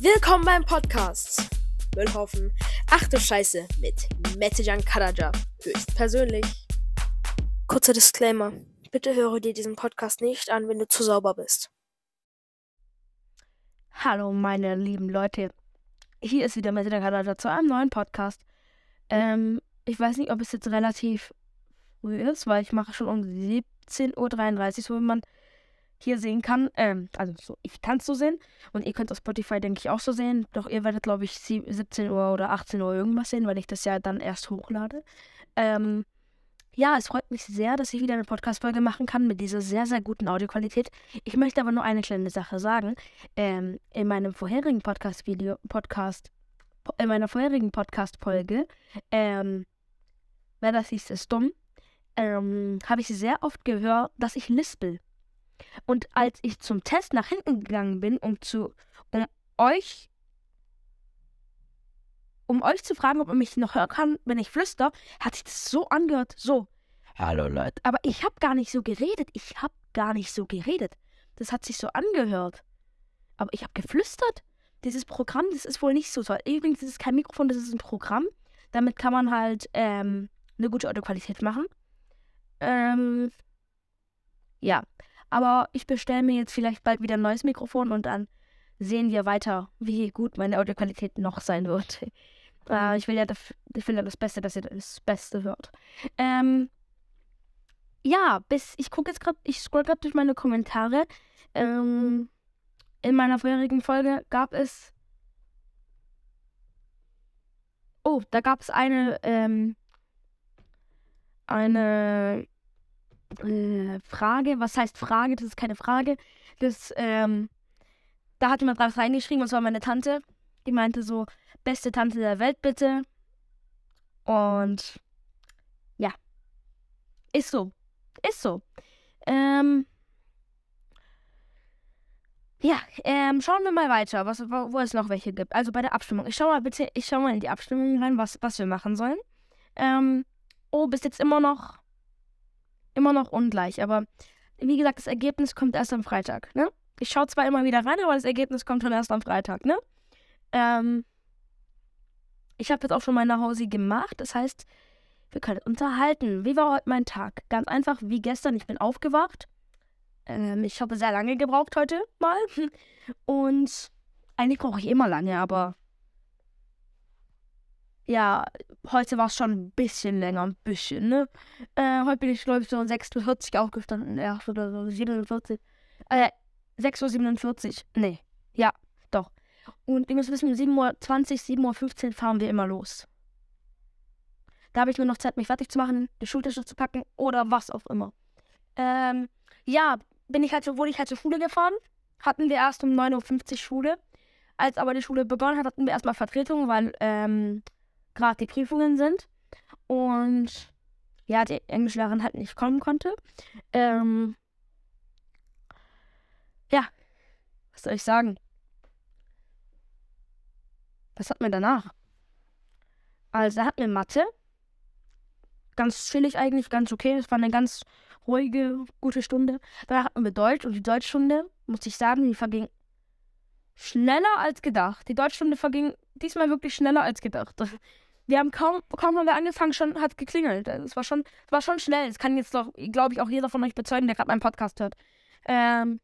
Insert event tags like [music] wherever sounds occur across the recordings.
Willkommen beim Podcast. Müllhaufen. Ach du Scheiße mit Mettejan Karaja. Höchstpersönlich. Kurzer Disclaimer. Bitte höre dir diesen Podcast nicht an, wenn du zu sauber bist. Hallo, meine lieben Leute. Hier ist wieder Mettejan Karaja zu einem neuen Podcast. Ähm, ich weiß nicht, ob es jetzt relativ früh ist, weil ich mache schon um 17.33 Uhr, so wie man hier sehen kann. Ähm, also so, ich kann so sehen. Und ihr könnt auf Spotify, denke ich, auch so sehen. Doch ihr werdet, glaube ich, 17 Uhr oder 18 Uhr irgendwas sehen, weil ich das ja dann erst hochlade. Ähm, ja, es freut mich sehr, dass ich wieder eine Podcast-Folge machen kann mit dieser sehr, sehr guten Audioqualität. Ich möchte aber nur eine kleine Sache sagen. Ähm, in meinem vorherigen Podcast-Video, Podcast, in meiner vorherigen Podcast-Folge, ähm, wer das hieß, ist dumm, ähm, habe ich sehr oft gehört, dass ich lispel. Und als ich zum Test nach hinten gegangen bin, um zu, um euch, um euch zu fragen, ob man mich noch hören kann, wenn ich flüster, hat sich das so angehört, so. Hallo Leute. Aber ich habe gar nicht so geredet. Ich habe gar nicht so geredet. Das hat sich so angehört. Aber ich habe geflüstert. Dieses Programm, das ist wohl nicht so toll. Übrigens, das ist kein Mikrofon, das ist ein Programm. Damit kann man halt ähm, eine gute Audioqualität machen. Ähm, ja. Aber ich bestelle mir jetzt vielleicht bald wieder ein neues Mikrofon und dann sehen wir weiter, wie gut meine Audioqualität noch sein wird. Äh, ich will ja das, ich will ja das Beste, dass ihr das Beste hört. Ähm, ja, bis ich gucke jetzt gerade, ich scroll gerade durch meine Kommentare. Ähm, in meiner vorherigen Folge gab es. Oh, da gab es eine, ähm, eine äh, Frage. Was heißt Frage? Das ist keine Frage. Das, ähm, da hat jemand was reingeschrieben, und zwar meine Tante. Die meinte so, beste Tante der Welt bitte. Und ja, ist so. Ist so. Ähm, ja, ähm, schauen wir mal weiter, was, wo, wo, es noch welche gibt. Also bei der Abstimmung. Ich schau mal bitte, ich schau mal in die Abstimmung rein, was, was wir machen sollen. Ähm, oh, bis jetzt immer noch immer noch ungleich. Aber wie gesagt, das Ergebnis kommt erst am Freitag. Ne? Ich schaue zwar immer wieder rein, aber das Ergebnis kommt schon erst am Freitag. Ne? Ähm, ich habe jetzt auch schon mein Nachhause gemacht. Das heißt, wir können unterhalten. Wie war heute mein Tag? Ganz einfach wie gestern. Ich bin aufgewacht. Ähm, ich habe sehr lange gebraucht heute mal. [laughs] Und eigentlich brauche ich immer lange, aber ja, heute war es schon ein bisschen länger, ein bisschen, ne? Äh, heute bin ich, glaube ich, so um 6.40 Uhr aufgestanden, ja, oder so 47. Äh, 6.47 Uhr, nee, ja, doch. Und ihr müsst wissen, um 7.20 Uhr, 7.15 Uhr fahren wir immer los. Da habe ich nur noch Zeit, mich fertig zu machen, die Schultasche zu packen oder was auch immer. Ähm, ja, bin ich halt so, wurde ich halt zur Schule gefahren. Hatten wir erst um 9.50 Uhr Schule. Als aber die Schule begonnen hat, hatten wir erstmal Vertretung, weil, ähm, gerade die Prüfungen sind. Und ja, die Englischlehrerin halt nicht kommen konnte. Ähm, ja, was soll ich sagen? Was hat mir danach? Also, hat mir Mathe. Ganz chillig eigentlich, ganz okay. Es war eine ganz ruhige, gute Stunde. Dann hatten wir Deutsch und die Deutschstunde, muss ich sagen, die verging schneller als gedacht. Die Deutschstunde verging diesmal wirklich schneller als gedacht. Wir haben kaum, kaum haben wir angefangen, schon hat geklingelt. Es war schon, es war schon schnell. Das kann jetzt doch, glaube ich, auch jeder von euch bezeugen, der gerade meinen Podcast hört. Ähm,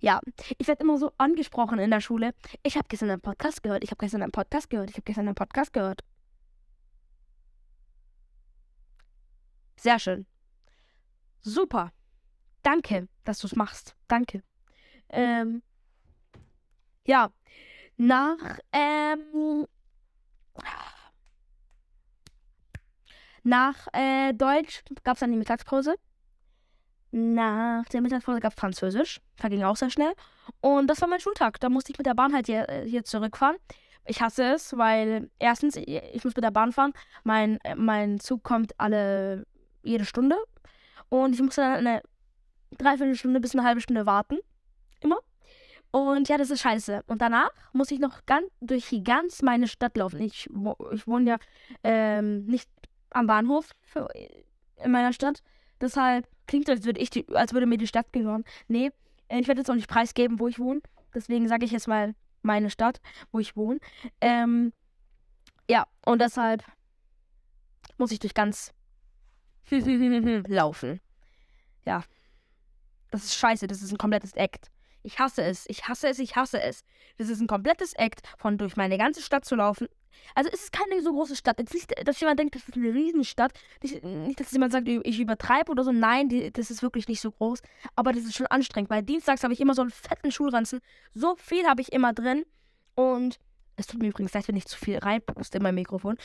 ja, ich werde immer so angesprochen in der Schule. Ich habe gestern einen Podcast gehört. Ich habe gestern einen Podcast gehört. Ich habe gestern einen Podcast gehört. Sehr schön. Super. Danke, dass du es machst. Danke. Ähm, ja, nach ähm, nach äh, Deutsch gab es dann die Mittagspause. Nach der Mittagspause gab es Französisch. Verging auch sehr schnell. Und das war mein Schultag. Da musste ich mit der Bahn halt hier, äh, hier zurückfahren. Ich hasse es, weil erstens, ich muss mit der Bahn fahren. Mein, mein Zug kommt alle jede Stunde. Und ich musste dann eine Dreiviertelstunde bis eine halbe Stunde warten. Immer. Und ja, das ist scheiße. Und danach muss ich noch ganz, durch ganz meine Stadt laufen. Ich, ich wohne ja ähm, nicht am Bahnhof für, in meiner Stadt. Deshalb klingt es, als würde, ich als würde mir die Stadt gehören. Nee, ich werde jetzt auch nicht preisgeben, wo ich wohne. Deswegen sage ich jetzt mal meine Stadt, wo ich wohne. Ähm, ja, und deshalb muss ich durch ganz [laughs] laufen. Ja. Das ist scheiße, das ist ein komplettes Act. Ich hasse es, ich hasse es, ich hasse es. Das ist ein komplettes Act, von durch meine ganze Stadt zu laufen. Also es ist keine so große Stadt. Jetzt nicht, dass jemand denkt, das ist eine Riesenstadt. Nicht, nicht dass jemand sagt, ich übertreibe oder so. Nein, die, das ist wirklich nicht so groß. Aber das ist schon anstrengend, weil dienstags habe ich immer so einen fetten Schulranzen. So viel habe ich immer drin. Und es tut mir übrigens leid, wenn ich zu viel reinpuste in mein Mikrofon.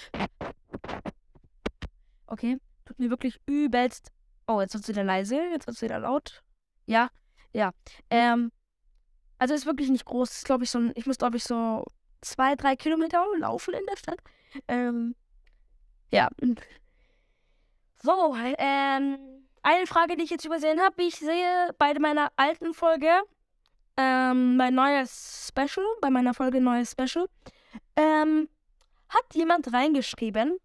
Okay, tut mir wirklich übelst. Oh, jetzt wird es wieder leise, jetzt wird es wieder laut. Ja, ja. Ähm, also ist wirklich nicht groß. Ist, glaube ich, so ein, ich muss, glaube ich, so zwei, drei Kilometer laufen in der Stadt. Ähm, ja. So, ähm, eine Frage, die ich jetzt übersehen habe. Ich sehe bei meiner alten Folge ähm, mein neues Special, bei meiner Folge neues Special, ähm, hat jemand reingeschrieben,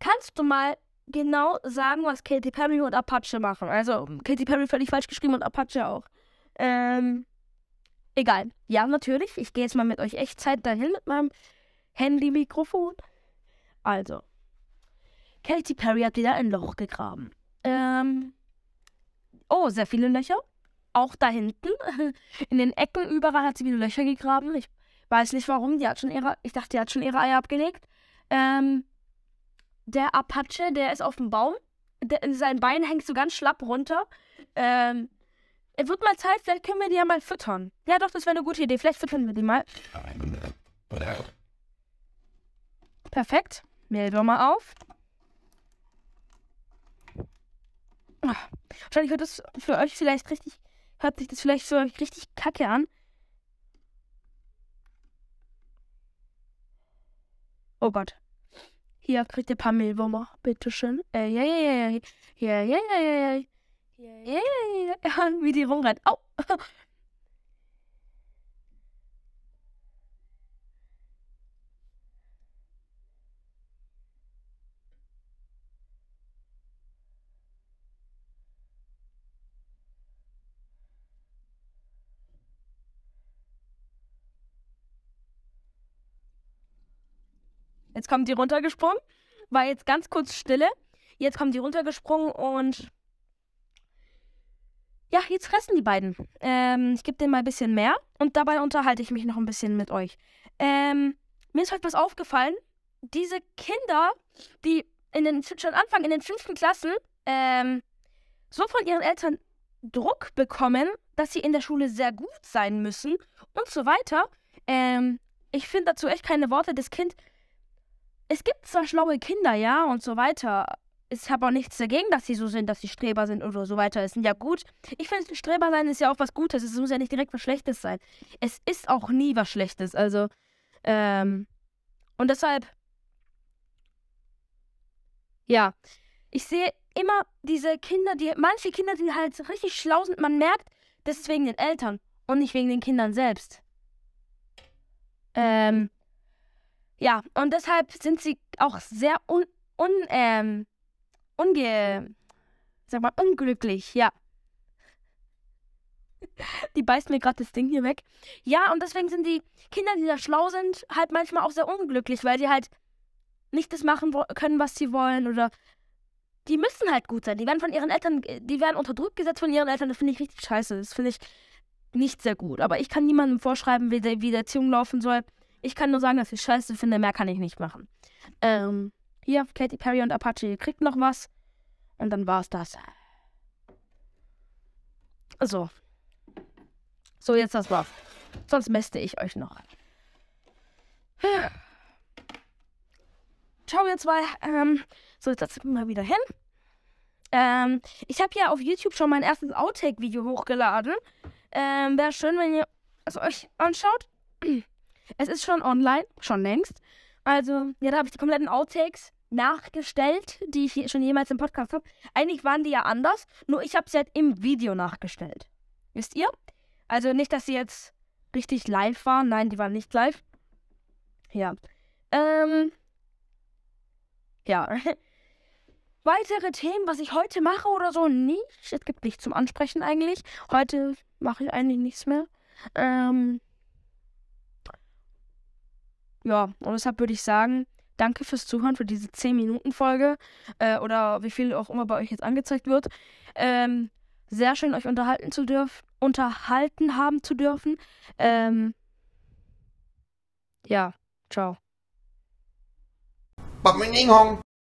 kannst du mal genau sagen, was Katy Perry und Apache machen? Also, Katy Perry völlig falsch geschrieben und Apache auch. Ähm, Egal. Ja, natürlich. Ich gehe jetzt mal mit euch Echtzeit dahin mit meinem Handy-Mikrofon. Also. Katy Perry hat wieder ein Loch gegraben. Ähm. Oh, sehr viele Löcher. Auch da hinten. [laughs] In den Ecken überall hat sie wieder Löcher gegraben. Ich weiß nicht warum. Die hat schon ihre. Ich dachte, die hat schon ihre Eier abgelegt. Ähm. Der Apache, der ist auf dem Baum. Der, sein Bein hängt so ganz schlapp runter. Ähm. Es wird mal Zeit, vielleicht können wir die ja mal füttern. Ja, doch, das wäre eine gute Idee. Vielleicht füttern wir die mal. Perfekt. Mehlwürmer auf. Ach, wahrscheinlich hört das für euch vielleicht richtig, hört sich das vielleicht für euch richtig kacke an. Oh Gott. Hier kriegt ihr ein paar Mehlwürmer. Bitteschön. Äh, ja, ja, ja, ja. Ja, ja, ja, ja, ja. Ja, ja. [laughs] Wie die rumrennt. Au! Jetzt kommt die runtergesprungen. War jetzt ganz kurz Stille. Jetzt kommt die runtergesprungen und ja, jetzt fressen die beiden. Ähm, ich gebe denen mal ein bisschen mehr und dabei unterhalte ich mich noch ein bisschen mit euch. Ähm, mir ist heute was aufgefallen. Diese Kinder, die in den, schon Anfang in den fünften Klassen ähm, so von ihren Eltern Druck bekommen, dass sie in der Schule sehr gut sein müssen und so weiter. Ähm, ich finde dazu echt keine Worte. Das Kind. Es gibt zwar schlaue Kinder, ja, und so weiter, ich habe auch nichts dagegen, dass sie so sind, dass sie Streber sind oder so weiter. Es sind ja gut. Ich finde, Streber sein ist ja auch was Gutes. Es muss ja nicht direkt was Schlechtes sein. Es ist auch nie was Schlechtes. Also, ähm, und deshalb, ja, ich sehe immer diese Kinder, die, manche Kinder, die halt richtig schlau sind, man merkt, das ist wegen den Eltern und nicht wegen den Kindern selbst. Ähm, ja, und deshalb sind sie auch sehr un, un ähm, unge... Sag mal, unglücklich, ja. Die beißt mir gerade das Ding hier weg. Ja, und deswegen sind die Kinder, die da schlau sind, halt manchmal auch sehr unglücklich, weil die halt nicht das machen können, was sie wollen oder die müssen halt gut sein. Die werden von ihren Eltern, die werden unter Druck gesetzt von ihren Eltern. Das finde ich richtig scheiße. Das finde ich nicht sehr gut. Aber ich kann niemandem vorschreiben, wie, der, wie die Erziehung laufen soll. Ich kann nur sagen, dass ich scheiße finde. Mehr kann ich nicht machen. Ähm, hier, Katy Perry und Apache kriegt noch was. Und dann war's das. So. So, jetzt das war's. Sonst mäste ich euch noch. Ciao, ihr zwei. Ähm, so, jetzt setzen wir mal wieder hin. Ähm, ich habe ja auf YouTube schon mein erstes Outtake-Video hochgeladen. Ähm, Wäre schön, wenn ihr es euch anschaut. Es ist schon online, schon längst. Also, ja, da habe ich die kompletten Outtakes nachgestellt, die ich schon jemals im Podcast habe. Eigentlich waren die ja anders, nur ich habe sie halt im Video nachgestellt. Wisst ihr? Also nicht, dass sie jetzt richtig live waren. Nein, die waren nicht live. Ja. Ähm. Ja. [laughs] Weitere Themen, was ich heute mache oder so, nicht. Es gibt nichts zum Ansprechen eigentlich. Heute mache ich eigentlich nichts mehr. Ähm. Ja, und deshalb würde ich sagen, danke fürs Zuhören für diese 10-Minuten-Folge äh, oder wie viel auch immer bei euch jetzt angezeigt wird. Ähm, sehr schön, euch unterhalten zu dürfen, unterhalten haben zu dürfen. Ähm, ja, ciao.